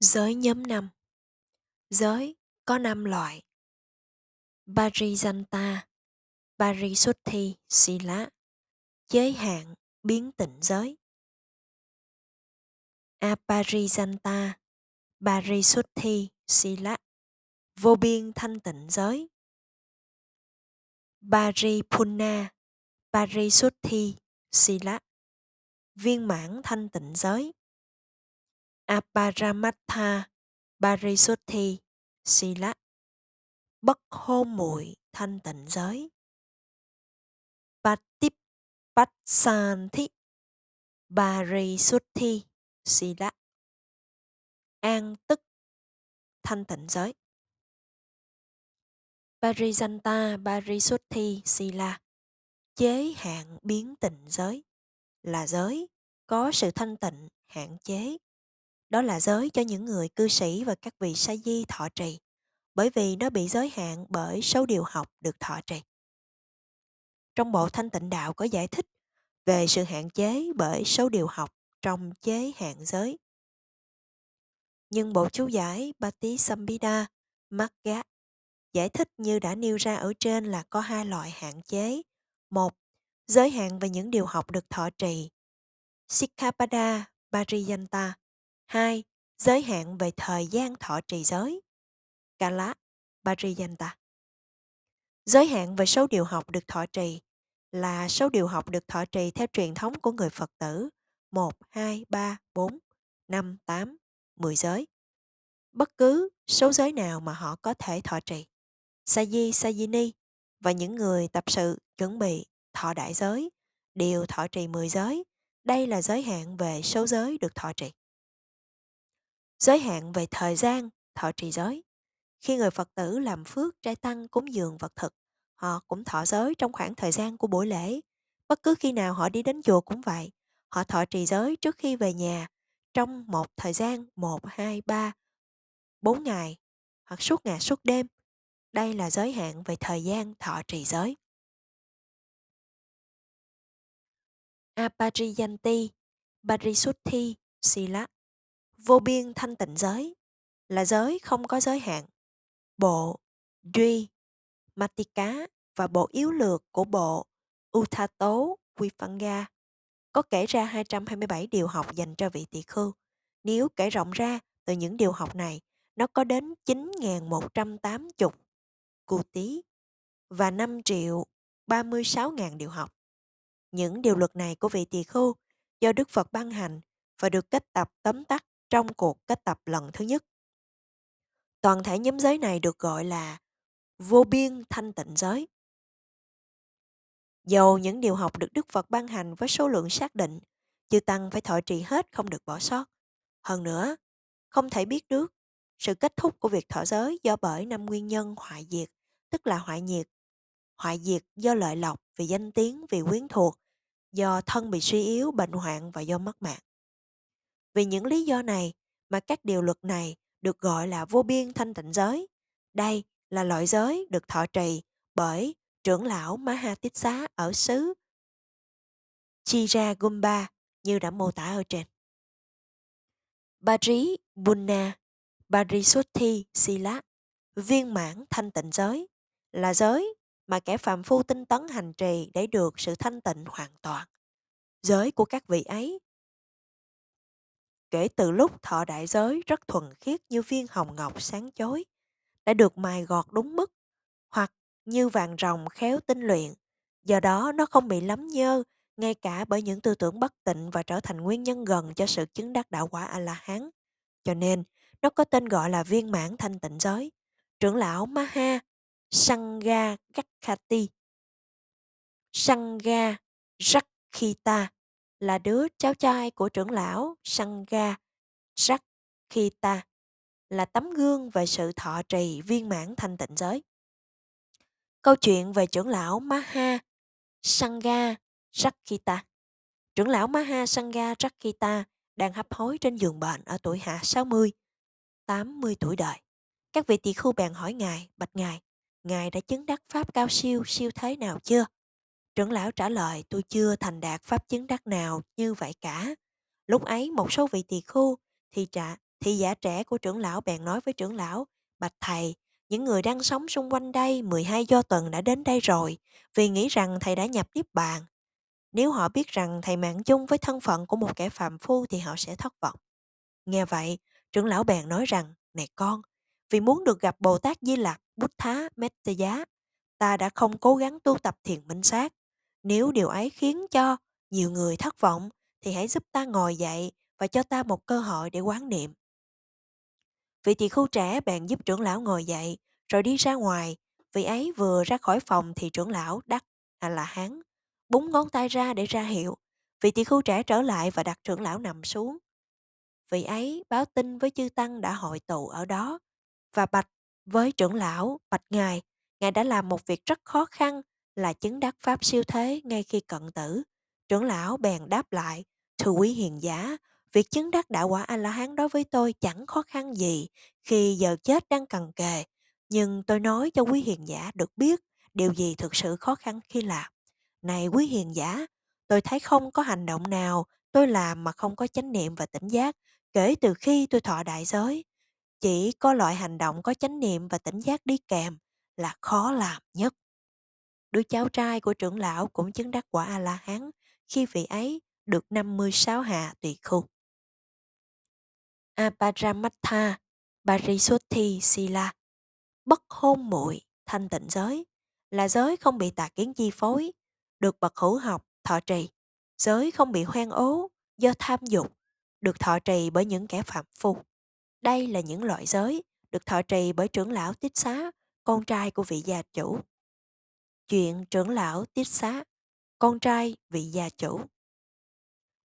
Giới nhóm 5 Giới có 5 loại. Parijanta, Parisuddhi Sila, giới hạn biến tịnh giới. Aparijanta, Parisuddhi Sila, vô biên thanh tịnh giới. Paripunna, Parisuddhi Sila, viên mãn thanh tịnh giới. Aparamatha, Parisuddhi Sila, bất hôn muội thanh tịnh giới. Patipatsanthi Parisuddhi Sila, an tức thanh tịnh giới. Parijanta Parisuddhi Sila, chế hạn biến tịnh giới, là giới có sự thanh tịnh hạn chế. Đó là giới cho những người cư sĩ và các vị sa di thọ trì, bởi vì nó bị giới hạn bởi số điều học được thọ trì. Trong bộ thanh tịnh đạo có giải thích về sự hạn chế bởi số điều học trong chế hạn giới. Nhưng bộ chú giải Bati Sambhida Magga giải thích như đã nêu ra ở trên là có hai loại hạn chế. Một, giới hạn về những điều học được thọ trì. Sikkhapada Pariyanta. 2. giới hạn về thời gian thọ trì giới. Kala Parijanta. Giới hạn về số điều học được thọ trì là số điều học được thọ trì theo truyền thống của người Phật tử 1, 2, 3, 4, 5, 8, 10 giới. Bất cứ số giới nào mà họ có thể thọ trì. Saji Sajini và những người tập sự chuẩn bị thọ đại giới đều thọ trì 10 giới. Đây là giới hạn về số giới được thọ trì. Giới hạn về thời gian thọ trì giới. Khi người Phật tử làm phước trai tăng cúng dường vật thực, họ cũng thọ giới trong khoảng thời gian của buổi lễ. Bất cứ khi nào họ đi đến chùa cũng vậy. Họ thọ trì giới trước khi về nhà trong một thời gian 1, 2, 3, 4 ngày hoặc suốt ngày suốt đêm. Đây là giới hạn về thời gian thọ trì giới. Apariyanti, Parisuddhi, Sila, vô biên thanh tịnh giới, là giới không có giới hạn. Bộ, Duy, Matika và bộ yếu lược của bộ Uthato Vipanga có kể ra 227 điều học dành cho vị tỳ khưu. Nếu kể rộng ra từ những điều học này, nó có đến 9.180 cụ tí và 5 triệu 36.000 điều học. Những điều luật này của vị tỳ khưu do Đức Phật ban hành và được kết tập tóm tắt trong cuộc kết tập lần thứ nhất. Toàn thể nhóm giới này được gọi là vô biên thanh tịnh giới. Dầu những điều học được Đức Phật ban hành với số lượng xác định, chư Tăng phải thọ trì hết không được bỏ sót. Hơn nữa, không thể biết được sự kết thúc của việc thọ giới do bởi năm nguyên nhân hoại diệt, tức là hoại nhiệt. Hoại diệt do lợi lộc, vì danh tiếng, vì quyến thuộc, do thân bị suy yếu, bệnh hoạn và do mất mạng. Vì những lý do này mà các điều luật này được gọi là vô biên thanh tịnh giới. Đây là loại giới được thọ trì bởi trưởng lão Mahatitsa ở xứ Chiragumba như đã mô tả ở trên. Bari Bunna Barisuthi Sila, viên mãn thanh tịnh giới, là giới mà kẻ phạm phu tinh tấn hành trì để được sự thanh tịnh hoàn toàn. Giới của các vị ấy kể từ lúc thọ đại giới rất thuần khiết như viên hồng ngọc sáng chói, đã được mài gọt đúng mức, hoặc như vàng rồng khéo tinh luyện. Do đó nó không bị lắm nhơ, ngay cả bởi những tư tưởng bất tịnh và trở thành nguyên nhân gần cho sự chứng đắc đạo quả A-la-hán. Cho nên, nó có tên gọi là viên mãn thanh tịnh giới. Trưởng lão Maha Sangha Gakhati Sangha Rakhita là đứa cháu trai của trưởng lão Sangha Rakhita là tấm gương về sự thọ trì viên mãn thanh tịnh giới. Câu chuyện về trưởng lão Maha Sangha Rakhita Trưởng lão Maha Sangha Rakhita đang hấp hối trên giường bệnh ở tuổi hạ 60, 80 tuổi đời. Các vị tỳ khu bèn hỏi Ngài, bạch Ngài, Ngài đã chứng đắc Pháp cao siêu, siêu thế nào chưa? Trưởng lão trả lời, tôi chưa thành đạt Pháp chứng đắc nào như vậy cả. Lúc ấy một số vị tỳ khu thì trả Thị giả trẻ của trưởng lão bèn nói với trưởng lão, Bạch thầy, những người đang sống xung quanh đây 12 do tuần đã đến đây rồi, vì nghĩ rằng thầy đã nhập tiếp bàn. Nếu họ biết rằng thầy mạng chung với thân phận của một kẻ phạm phu thì họ sẽ thất vọng. Nghe vậy, trưởng lão bèn nói rằng, này con, vì muốn được gặp Bồ Tát Di Lặc, Bút Thá, Mét Giá, ta đã không cố gắng tu tập thiền minh sát. Nếu điều ấy khiến cho nhiều người thất vọng, thì hãy giúp ta ngồi dậy và cho ta một cơ hội để quán niệm. Vị tỳ khu trẻ bèn giúp trưởng lão ngồi dậy, rồi đi ra ngoài. Vị ấy vừa ra khỏi phòng thì trưởng lão đắc, à là hán, búng ngón tay ra để ra hiệu. Vị tỳ khu trẻ trở lại và đặt trưởng lão nằm xuống. Vị ấy báo tin với chư tăng đã hội tụ ở đó và bạch với trưởng lão, bạch ngài, ngài đã làm một việc rất khó khăn là chứng đắc pháp siêu thế ngay khi cận tử. Trưởng lão bèn đáp lại, thưa quý hiền giả, việc chứng đắc đạo quả A-la-hán đối với tôi chẳng khó khăn gì khi giờ chết đang cần kề. Nhưng tôi nói cho quý hiền giả được biết điều gì thực sự khó khăn khi làm. Này quý hiền giả, tôi thấy không có hành động nào tôi làm mà không có chánh niệm và tỉnh giác kể từ khi tôi thọ đại giới. Chỉ có loại hành động có chánh niệm và tỉnh giác đi kèm là khó làm nhất. Đứa cháu trai của trưởng lão cũng chứng đắc quả A-la-hán khi vị ấy được 56 hạ tùy khu. Aparamattha Parisuthi Sila Bất hôn muội thanh tịnh giới là giới không bị tà kiến chi phối, được bậc hữu học thọ trì. Giới không bị hoang ố do tham dục, được thọ trì bởi những kẻ phạm phu. Đây là những loại giới được thọ trì bởi trưởng lão Tích Xá, con trai của vị gia chủ. Chuyện trưởng lão tiết Xá, con trai vị gia chủ.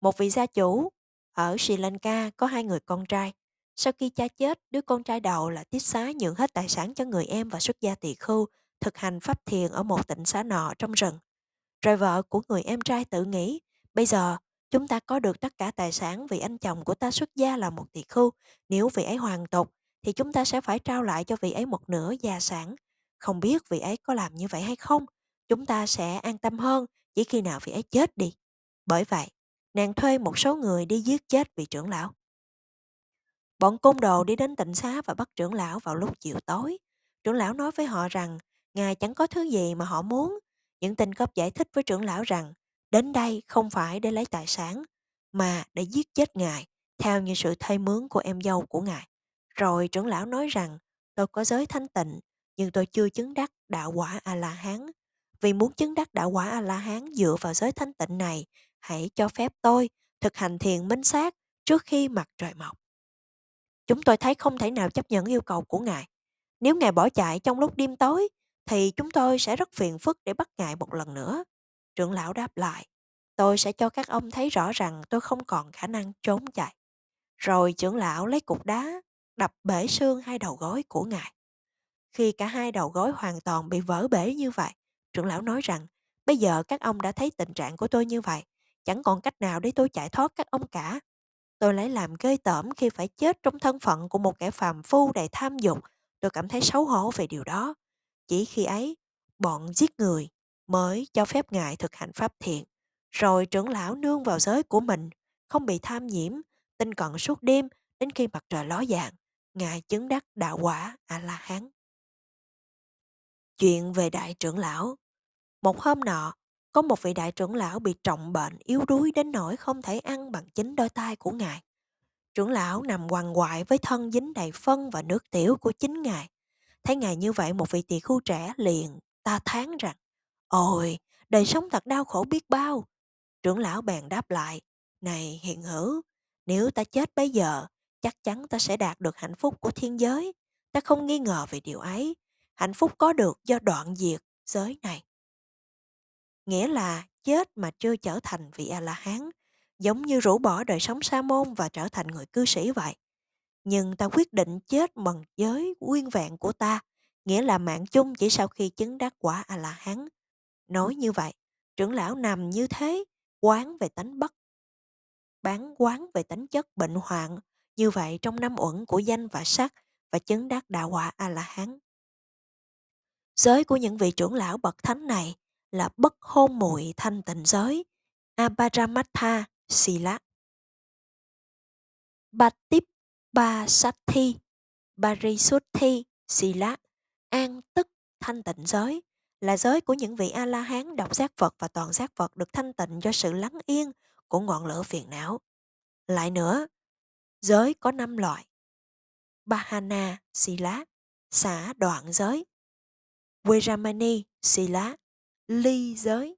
Một vị gia chủ ở Sri Lanka có hai người con trai. Sau khi cha chết, đứa con trai đầu là Tiết Xá nhượng hết tài sản cho người em và xuất gia tỳ khưu, thực hành pháp thiền ở một tỉnh xá nọ trong rừng. Rồi vợ của người em trai tự nghĩ, bây giờ chúng ta có được tất cả tài sản vì anh chồng của ta xuất gia là một tỳ khưu. Nếu vị ấy hoàn tục, thì chúng ta sẽ phải trao lại cho vị ấy một nửa gia sản. Không biết vị ấy có làm như vậy hay không? Chúng ta sẽ an tâm hơn chỉ khi nào vị ấy chết đi. Bởi vậy, nàng thuê một số người đi giết chết vị trưởng lão. Bọn côn đồ đi đến tịnh xá và bắt trưởng lão vào lúc chiều tối. Trưởng lão nói với họ rằng ngài chẳng có thứ gì mà họ muốn. Những tên cướp giải thích với trưởng lão rằng đến đây không phải để lấy tài sản mà để giết chết ngài theo như sự thay mướn của em dâu của ngài. Rồi trưởng lão nói rằng tôi có giới thanh tịnh nhưng tôi chưa chứng đắc đạo quả A-la-hán. Vì muốn chứng đắc đạo quả A-la-hán dựa vào giới thanh tịnh này hãy cho phép tôi thực hành thiền minh sát trước khi mặt trời mọc. Chúng tôi thấy không thể nào chấp nhận yêu cầu của ngài. Nếu ngài bỏ chạy trong lúc đêm tối, thì chúng tôi sẽ rất phiền phức để bắt ngài một lần nữa. Trưởng lão đáp lại, tôi sẽ cho các ông thấy rõ rằng tôi không còn khả năng trốn chạy. Rồi trưởng lão lấy cục đá, đập bể xương hai đầu gối của ngài. Khi cả hai đầu gối hoàn toàn bị vỡ bể như vậy, trưởng lão nói rằng, bây giờ các ông đã thấy tình trạng của tôi như vậy, chẳng còn cách nào để tôi chạy thoát các ông cả. Tôi lấy làm ghê tởm khi phải chết trong thân phận của một kẻ phàm phu đầy tham dục. Tôi cảm thấy xấu hổ về điều đó. Chỉ khi ấy, bọn giết người mới cho phép ngài thực hành pháp thiện. Rồi trưởng lão nương vào giới của mình, không bị tham nhiễm, tinh cận suốt đêm đến khi mặt trời ló dạng. Ngài chứng đắc đạo quả A-la-hán. Chuyện về đại trưởng lão Một hôm nọ, có một vị đại trưởng lão bị trọng bệnh yếu đuối đến nỗi không thể ăn bằng chính đôi tay của ngài. Trưởng lão nằm quằn quại với thân dính đầy phân và nước tiểu của chính ngài. Thấy ngài như vậy một vị tỳ khu trẻ liền ta thán rằng Ôi, đời sống thật đau khổ biết bao. Trưởng lão bèn đáp lại Này hiện hữu, nếu ta chết bây giờ, chắc chắn ta sẽ đạt được hạnh phúc của thiên giới. Ta không nghi ngờ về điều ấy. Hạnh phúc có được do đoạn diệt giới này nghĩa là chết mà chưa trở thành vị A-la-hán, giống như rũ bỏ đời sống sa môn và trở thành người cư sĩ vậy. Nhưng ta quyết định chết bằng giới nguyên vẹn của ta, nghĩa là mạng chung chỉ sau khi chứng đắc quả A-la-hán. Nói như vậy, trưởng lão nằm như thế, quán về tánh bất, bán quán về tánh chất bệnh hoạn, như vậy trong năm uẩn của danh và sắc và chứng đắc đạo quả A-la-hán. Giới của những vị trưởng lão bậc thánh này là bất hôn muội thanh tịnh giới, Aparamattha Sila. Batip tiếp Ba sát thi, Sila, an tức, thanh tịnh giới, là giới của những vị A-la-hán độc giác Phật và toàn giác Phật được thanh tịnh do sự lắng yên của ngọn lửa phiền não. Lại nữa, giới có năm loại. Bahana, Sila, xả đoạn giới. Viramani, Sila, ly giới.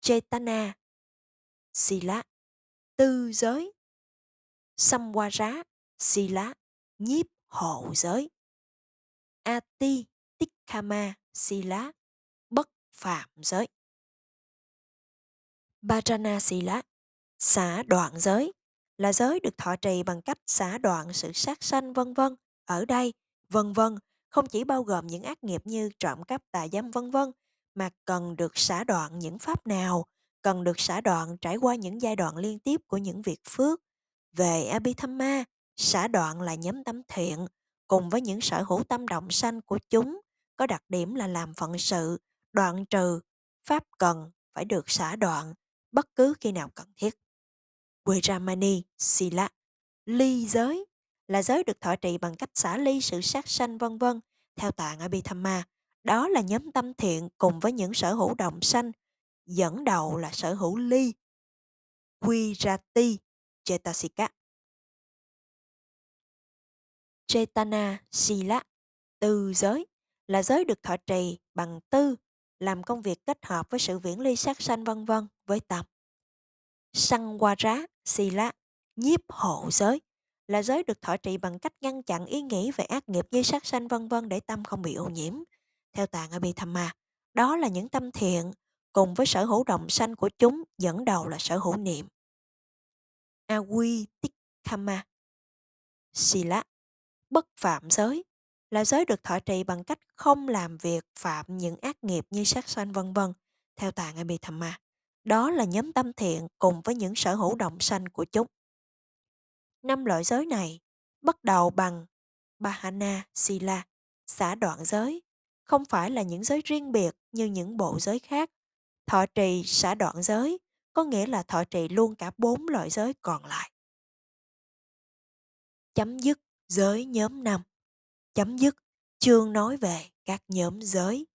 Chetana, Sila, tư giới. Samwara, Sila, nhiếp hộ giới. Ati, Tikkama, Sila, bất phạm giới. Bajana Sila, xả đoạn giới, là giới được thọ trì bằng cách xả đoạn sự sát sanh vân vân. Ở đây, vân vân không chỉ bao gồm những ác nghiệp như trộm cắp tà dâm vân vân, mà cần được xả đoạn những pháp nào, cần được xả đoạn trải qua những giai đoạn liên tiếp của những việc phước. Về Abhidhamma, xả đoạn là nhóm tâm thiện, cùng với những sở hữu tâm động sanh của chúng, có đặc điểm là làm phận sự, đoạn trừ, pháp cần phải được xả đoạn bất cứ khi nào cần thiết. Vajramani Sila, ly giới là giới được thọ trì bằng cách xả ly sự sát sanh vân vân theo tạng Abhidhamma. Đó là nhóm tâm thiện cùng với những sở hữu động sanh, dẫn đầu là sở hữu ly. Virati, Chetasika. Chetana, Sila, tư giới là giới được thọ trì bằng tư, làm công việc kết hợp với sự viễn ly sát sanh vân vân với tâm. Sangwara Sila, nhiếp hộ giới là giới được thọ trì bằng cách ngăn chặn ý nghĩ về ác nghiệp như sát sanh vân vân để tâm không bị ô nhiễm. Theo tạng Abhidhamma, đó là những tâm thiện cùng với sở hữu động sanh của chúng dẫn đầu là sở hữu niệm. Awi Sila Bất phạm giới là giới được thọ trì bằng cách không làm việc phạm những ác nghiệp như sát sanh vân vân theo tạng Abhidhamma. Đó là nhóm tâm thiện cùng với những sở hữu động sanh của chúng. Năm loại giới này bắt đầu bằng Bahana Sila, xả đoạn giới, không phải là những giới riêng biệt như những bộ giới khác. Thọ trì xả đoạn giới có nghĩa là thọ trì luôn cả bốn loại giới còn lại. Chấm dứt giới nhóm năm. Chấm dứt chương nói về các nhóm giới.